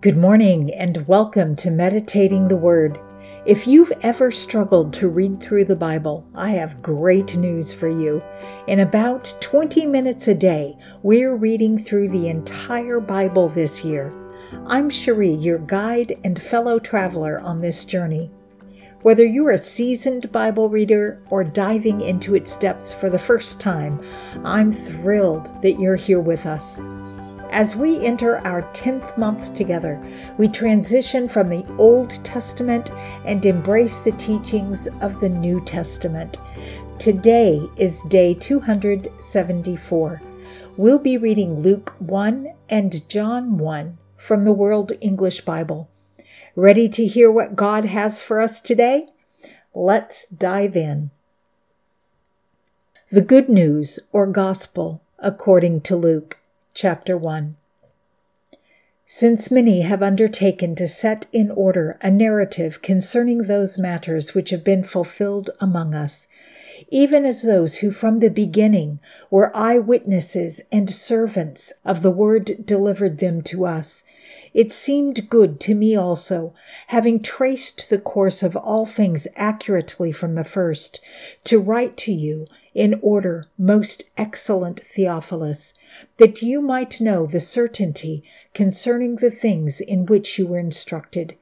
Good morning and welcome to Meditating the Word. If you've ever struggled to read through the Bible, I have great news for you. In about 20 minutes a day, we're reading through the entire Bible this year. I'm Cherie, your guide and fellow traveler on this journey. Whether you're a seasoned Bible reader or diving into its depths for the first time, I'm thrilled that you're here with us. As we enter our 10th month together, we transition from the Old Testament and embrace the teachings of the New Testament. Today is day 274. We'll be reading Luke 1 and John 1 from the World English Bible. Ready to hear what God has for us today? Let's dive in. The Good News or Gospel according to Luke chapter 1. Since many have undertaken to set in order a narrative concerning those matters which have been fulfilled among us, even as those who from the beginning were eyewitnesses and servants of the word delivered them to us, it seemed good to me also, having traced the course of all things accurately from the first, to write to you in order, most excellent Theophilus, that you might know the certainty concerning the things in which you were instructed.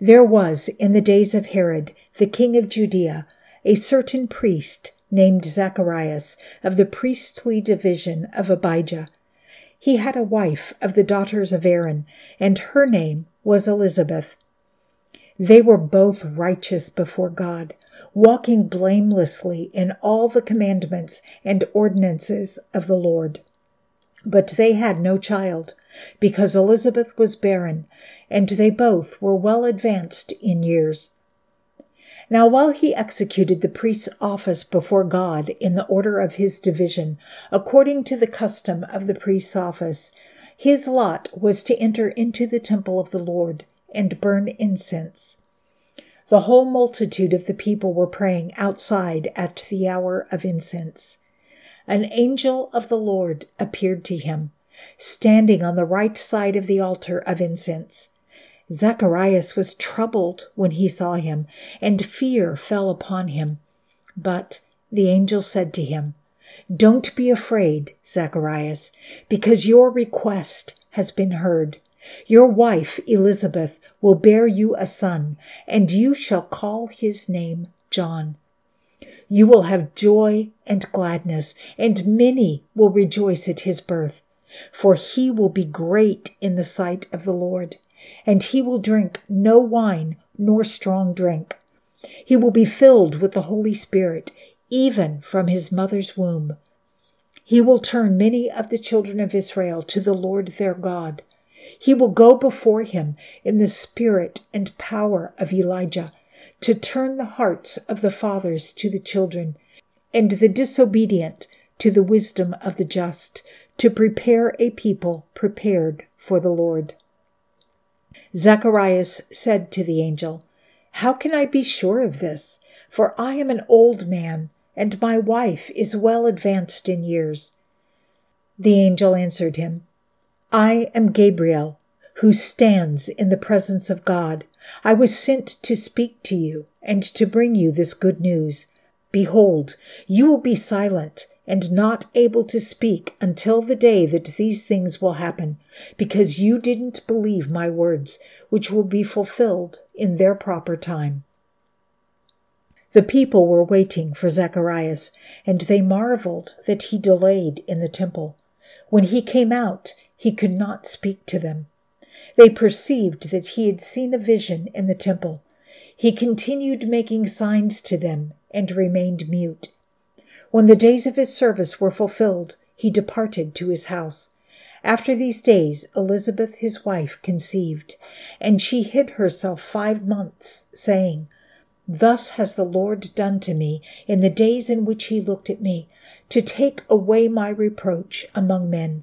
There was in the days of Herod, the king of Judea, a certain priest named Zacharias of the priestly division of Abijah. He had a wife of the daughters of Aaron, and her name was Elizabeth. They were both righteous before God, walking blamelessly in all the commandments and ordinances of the Lord. But they had no child, because Elizabeth was barren, and they both were well advanced in years. Now, while he executed the priest's office before God in the order of his division, according to the custom of the priest's office, his lot was to enter into the temple of the Lord and burn incense. The whole multitude of the people were praying outside at the hour of incense. An angel of the Lord appeared to him, standing on the right side of the altar of incense. Zacharias was troubled when he saw him, and fear fell upon him. But the angel said to him, Don't be afraid, Zacharias, because your request has been heard. Your wife Elizabeth will bear you a son, and you shall call his name John. You will have joy and gladness, and many will rejoice at his birth, for he will be great in the sight of the Lord, and he will drink no wine nor strong drink. He will be filled with the Holy Spirit, even from his mother's womb. He will turn many of the children of Israel to the Lord their God he will go before him in the spirit and power of Elijah to turn the hearts of the fathers to the children and the disobedient to the wisdom of the just, to prepare a people prepared for the Lord. Zacharias said to the angel, How can I be sure of this? For I am an old man, and my wife is well advanced in years. The angel answered him, I am Gabriel, who stands in the presence of God. I was sent to speak to you and to bring you this good news. Behold, you will be silent and not able to speak until the day that these things will happen, because you didn't believe my words, which will be fulfilled in their proper time. The people were waiting for Zacharias, and they marveled that he delayed in the temple. When he came out, he could not speak to them. They perceived that he had seen a vision in the temple. He continued making signs to them and remained mute. When the days of his service were fulfilled, he departed to his house. After these days, Elizabeth his wife conceived, and she hid herself five months, saying, Thus has the Lord done to me in the days in which he looked at me, to take away my reproach among men.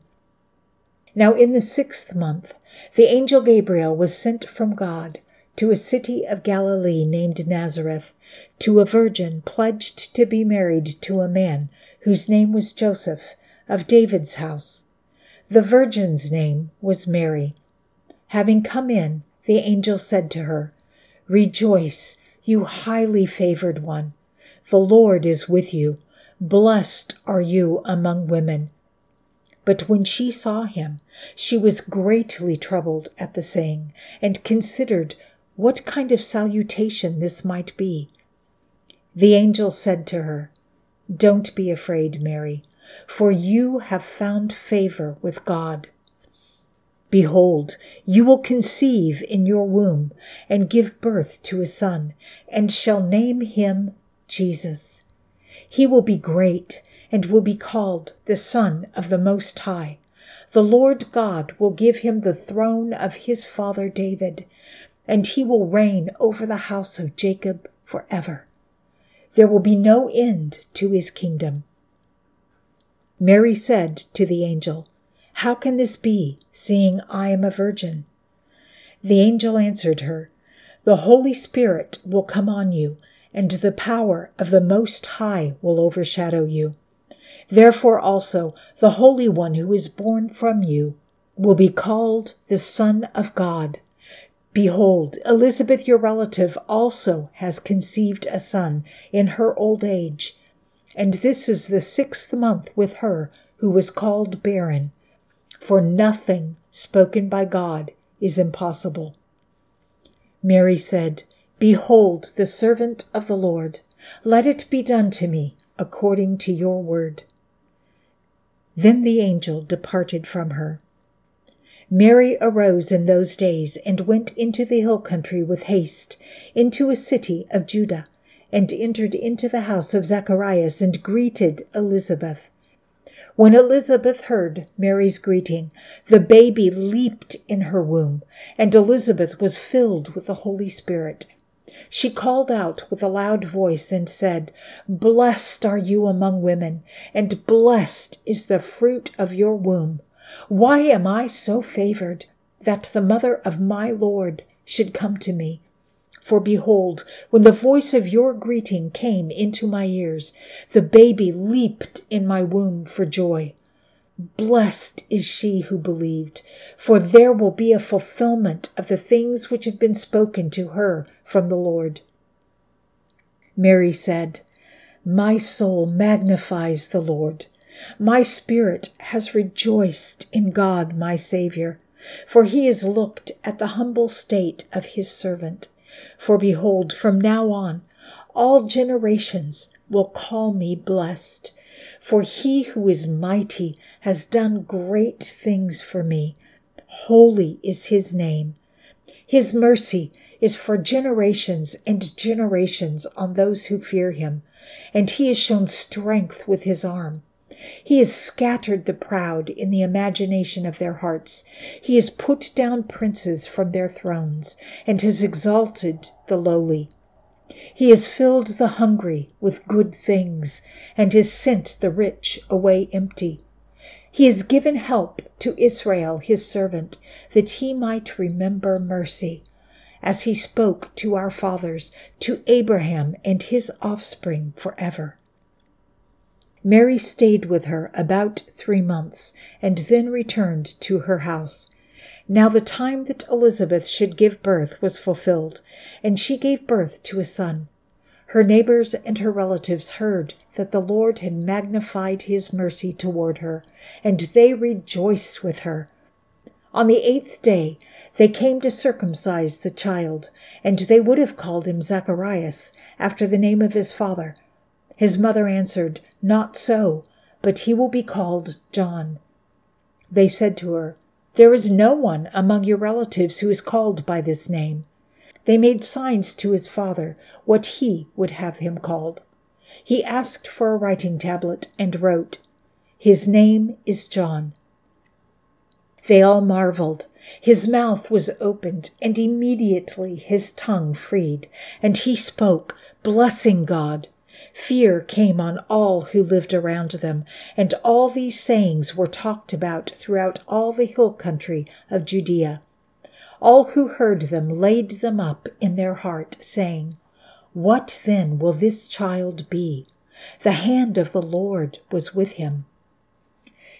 Now in the sixth month, the angel Gabriel was sent from God to a city of Galilee named Nazareth, to a virgin pledged to be married to a man whose name was Joseph, of David's house. The virgin's name was Mary. Having come in, the angel said to her, Rejoice, you highly favored one. The Lord is with you. Blessed are you among women. But when she saw him, she was greatly troubled at the saying, and considered what kind of salutation this might be. The angel said to her, Don't be afraid, Mary, for you have found favor with God. Behold, you will conceive in your womb and give birth to a son, and shall name him Jesus. He will be great and will be called the Son of the Most High. The Lord God will give him the throne of his father David, and he will reign over the house of Jacob forever. There will be no end to his kingdom. Mary said to the angel, how can this be, seeing I am a virgin? The angel answered her, The Holy Spirit will come on you, and the power of the Most High will overshadow you. Therefore also the Holy One who is born from you will be called the Son of God. Behold, Elizabeth, your relative, also has conceived a son in her old age, and this is the sixth month with her who was called barren for nothing spoken by God is impossible. Mary said, Behold the servant of the Lord. Let it be done to me according to your word. Then the angel departed from her. Mary arose in those days and went into the hill country with haste, into a city of Judah, and entered into the house of Zacharias and greeted Elizabeth. When Elizabeth heard Mary's greeting, the baby leaped in her womb, and Elizabeth was filled with the Holy Spirit. She called out with a loud voice and said, Blessed are you among women, and blessed is the fruit of your womb. Why am I so favored that the mother of my Lord should come to me? For behold, when the voice of your greeting came into my ears, the baby leaped in my womb for joy. Blessed is she who believed, for there will be a fulfillment of the things which have been spoken to her from the Lord. Mary said, My soul magnifies the Lord. My spirit has rejoiced in God my Saviour, for he has looked at the humble state of his servant. For behold, from now on, all generations will call me blessed. For he who is mighty has done great things for me. Holy is his name. His mercy is for generations and generations on those who fear him, and he has shown strength with his arm. He has scattered the proud in the imagination of their hearts. He has put down princes from their thrones and has exalted the lowly. He has filled the hungry with good things and has sent the rich away empty. He has given help to Israel, his servant, that he might remember mercy, as he spoke to our fathers, to Abraham and his offspring forever. Mary stayed with her about three months, and then returned to her house. Now the time that Elizabeth should give birth was fulfilled, and she gave birth to a son. Her neighbors and her relatives heard that the Lord had magnified his mercy toward her, and they rejoiced with her. On the eighth day, they came to circumcise the child, and they would have called him Zacharias, after the name of his father. His mother answered, Not so, but he will be called John. They said to her, There is no one among your relatives who is called by this name. They made signs to his father what he would have him called. He asked for a writing tablet and wrote, His name is John. They all marveled. His mouth was opened, and immediately his tongue freed, and he spoke, blessing God. Fear came on all who lived around them, and all these sayings were talked about throughout all the hill country of Judea. All who heard them laid them up in their heart, saying, What then will this child be? The hand of the Lord was with him.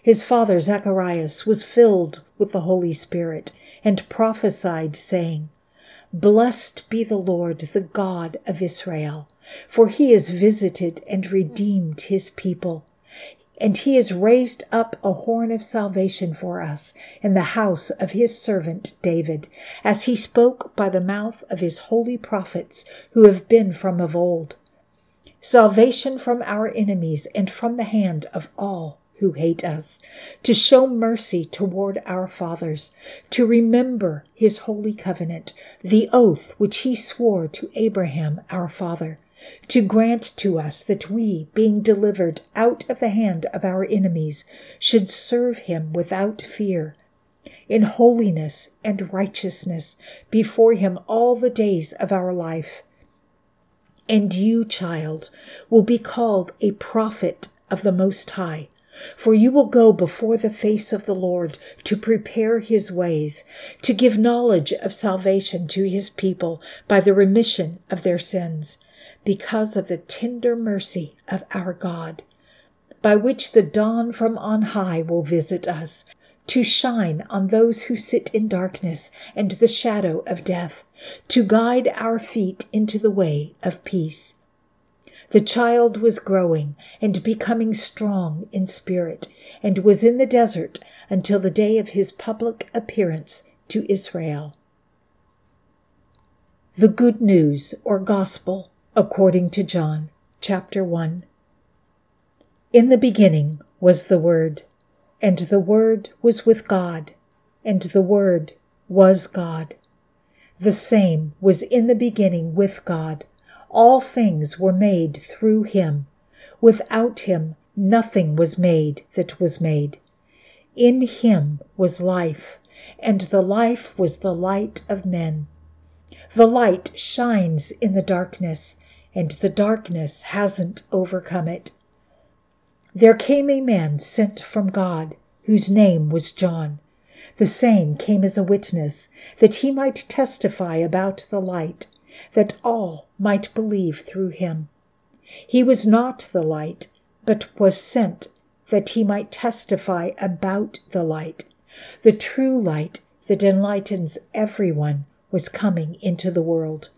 His father Zacharias was filled with the Holy Spirit and prophesied, saying, Blessed be the Lord, the God of Israel, for he has visited and redeemed his people. And he has raised up a horn of salvation for us in the house of his servant David, as he spoke by the mouth of his holy prophets who have been from of old. Salvation from our enemies and from the hand of all who hate us, to show mercy toward our fathers, to remember his holy covenant, the oath which he swore to Abraham our father, to grant to us that we, being delivered out of the hand of our enemies, should serve him without fear, in holiness and righteousness before him all the days of our life. And you, child, will be called a prophet of the Most High for you will go before the face of the Lord to prepare his ways, to give knowledge of salvation to his people by the remission of their sins, because of the tender mercy of our God, by which the dawn from on high will visit us, to shine on those who sit in darkness and the shadow of death, to guide our feet into the way of peace. The child was growing and becoming strong in spirit, and was in the desert until the day of his public appearance to Israel. The Good News or Gospel according to John, chapter 1. In the beginning was the Word, and the Word was with God, and the Word was God. The same was in the beginning with God. All things were made through him. Without him, nothing was made that was made. In him was life, and the life was the light of men. The light shines in the darkness, and the darkness hasn't overcome it. There came a man sent from God, whose name was John. The same came as a witness, that he might testify about the light that all might believe through him. He was not the light, but was sent that he might testify about the light. The true light that enlightens everyone was coming into the world.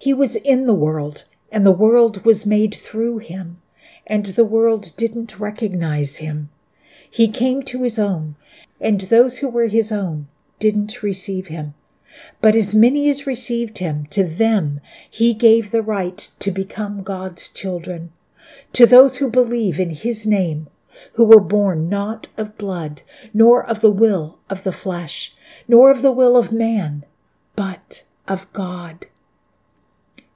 He was in the world, and the world was made through him, and the world didn't recognize him. He came to his own, and those who were his own didn't receive him. But as many as received him, to them he gave the right to become God's children, to those who believe in his name, who were born not of blood, nor of the will of the flesh, nor of the will of man, but of God.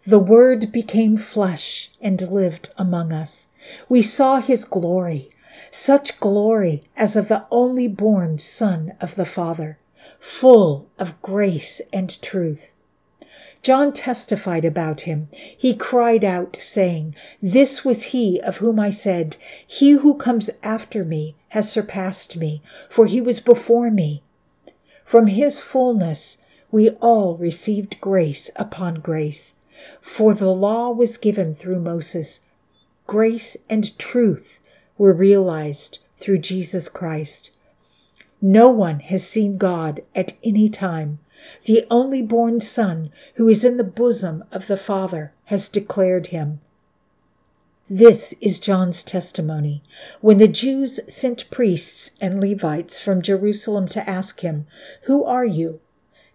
The Word became flesh and lived among us. We saw his glory, such glory as of the only born Son of the Father full of grace and truth. John testified about him. He cried out, saying, This was he of whom I said, He who comes after me has surpassed me, for he was before me. From his fullness we all received grace upon grace. For the law was given through Moses. Grace and truth were realized through Jesus Christ. No one has seen God at any time. The only born Son, who is in the bosom of the Father, has declared him. This is John's testimony. When the Jews sent priests and Levites from Jerusalem to ask him, Who are you?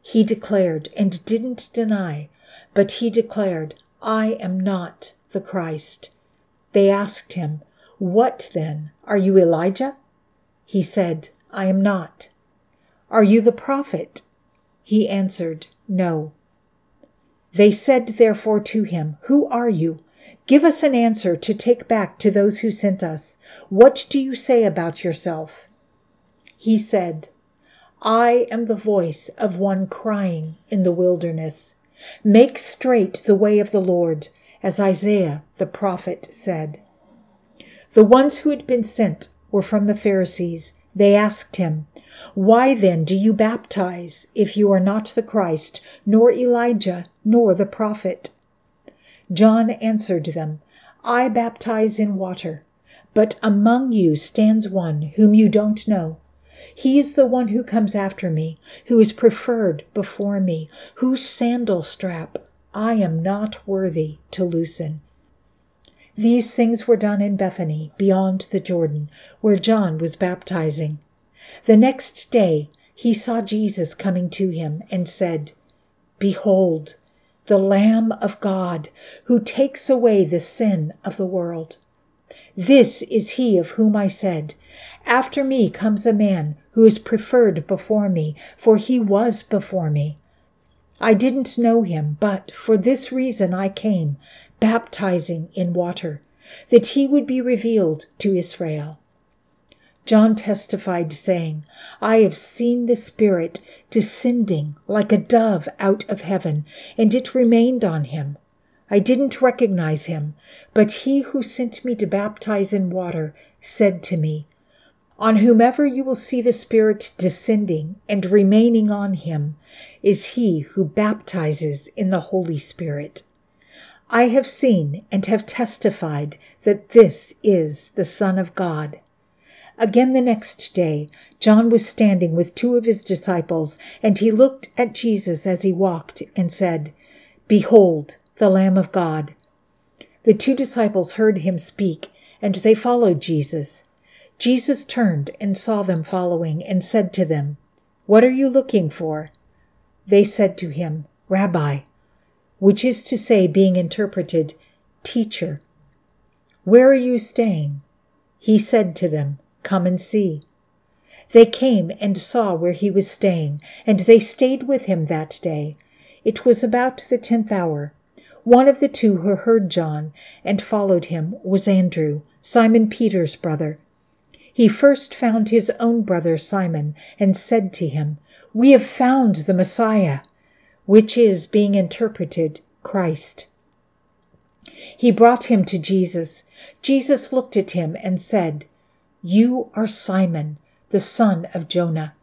He declared and didn't deny, but he declared, I am not the Christ. They asked him, What then? Are you Elijah? He said, I am not. Are you the prophet? He answered, No. They said therefore to him, Who are you? Give us an answer to take back to those who sent us. What do you say about yourself? He said, I am the voice of one crying in the wilderness. Make straight the way of the Lord, as Isaiah the prophet said. The ones who had been sent were from the Pharisees they asked him, Why then do you baptize if you are not the Christ, nor Elijah, nor the prophet? John answered them, I baptize in water, But among you stands one whom you don't know. He is the one who comes after me, who is preferred before me, whose sandal strap I am not worthy to loosen. These things were done in Bethany, beyond the Jordan, where John was baptizing. The next day he saw Jesus coming to him and said, Behold, the Lamb of God, who takes away the sin of the world. This is he of whom I said, After me comes a man who is preferred before me, for he was before me. I didn't know him, but for this reason I came, baptizing in water, that he would be revealed to Israel. John testified, saying, I have seen the Spirit descending like a dove out of heaven, and it remained on him. I didn't recognize him, but he who sent me to baptize in water said to me, On whomever you will see the Spirit descending and remaining on him is he who baptizes in the Holy Spirit. I have seen and have testified that this is the Son of God. Again the next day, John was standing with two of his disciples, and he looked at Jesus as he walked and said, Behold, the Lamb of God. The two disciples heard him speak, and they followed Jesus. Jesus turned and saw them following and said to them, What are you looking for? They said to him, Rabbi, which is to say, being interpreted, Teacher. Where are you staying? He said to them, Come and see. They came and saw where he was staying, and they stayed with him that day. It was about the tenth hour. One of the two who heard John and followed him was Andrew, Simon Peter's brother. He first found his own brother Simon and said to him, We have found the Messiah, which is being interpreted Christ. He brought him to Jesus. Jesus looked at him and said, you are Simon, the son of Jonah.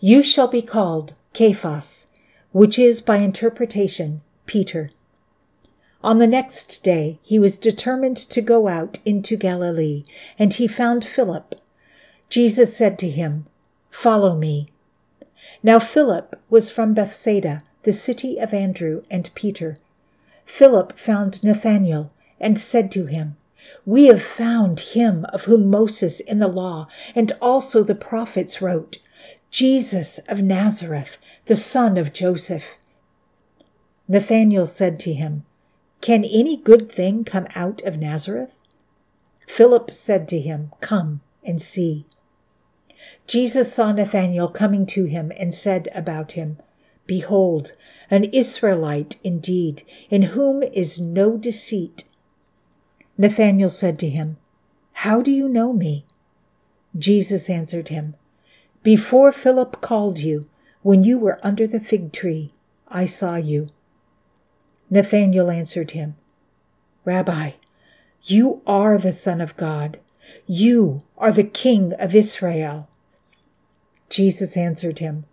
You shall be called Cephas, which is by interpretation Peter. On the next day he was determined to go out into Galilee, and he found Philip. Jesus said to him, Follow me. Now Philip was from Bethsaida, the city of Andrew and Peter. Philip found Nathanael and said to him, we have found him of whom Moses in the law and also the prophets wrote, Jesus of Nazareth, the son of Joseph. Nathanael said to him, Can any good thing come out of Nazareth? Philip said to him, Come and see. Jesus saw Nathanael coming to him and said about him, Behold, an Israelite indeed, in whom is no deceit. Nathanael said to him, How do you know me? Jesus answered him, Before Philip called you, when you were under the fig tree, I saw you. Nathanael answered him, Rabbi, you are the Son of God. You are the King of Israel. Jesus answered him,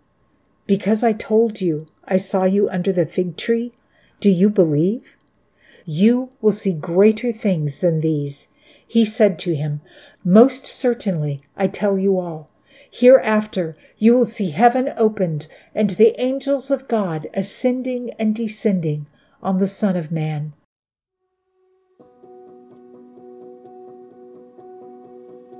Because I told you I saw you under the fig tree, do you believe? You will see greater things than these. He said to him, Most certainly, I tell you all, hereafter you will see heaven opened and the angels of God ascending and descending on the Son of Man.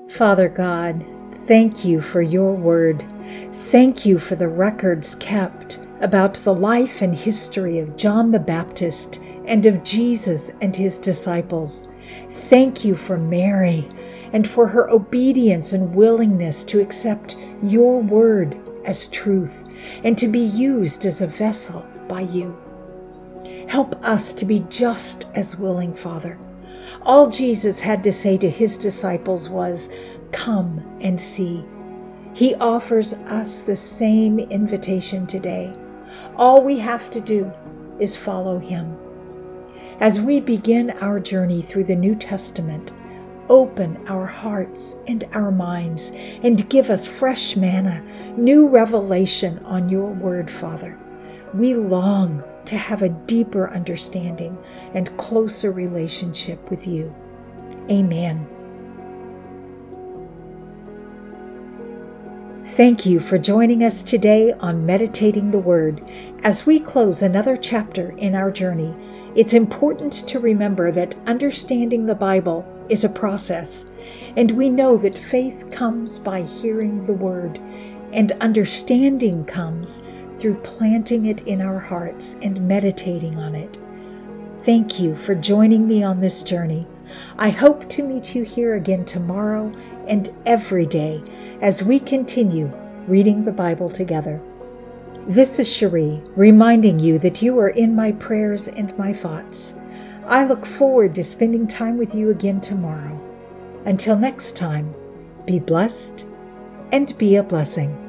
Father God, thank you for your word. Thank you for the records kept about the life and history of John the Baptist and of Jesus and his disciples. Thank you for Mary and for her obedience and willingness to accept your word as truth and to be used as a vessel by you. Help us to be just as willing, Father. All Jesus had to say to his disciples was, Come and see. He offers us the same invitation today. All we have to do is follow him. As we begin our journey through the New Testament, open our hearts and our minds and give us fresh manna, new revelation on your word, Father. We long to have a deeper understanding and closer relationship with you. Amen. Thank you for joining us today on Meditating the Word. As we close another chapter in our journey, it's important to remember that understanding the Bible is a process, and we know that faith comes by hearing the Word, and understanding comes through planting it in our hearts and meditating on it. Thank you for joining me on this journey. I hope to meet you here again tomorrow and every day as we continue reading the Bible together. This is Cherie, reminding you that you are in my prayers and my thoughts. I look forward to spending time with you again tomorrow. Until next time, be blessed and be a blessing.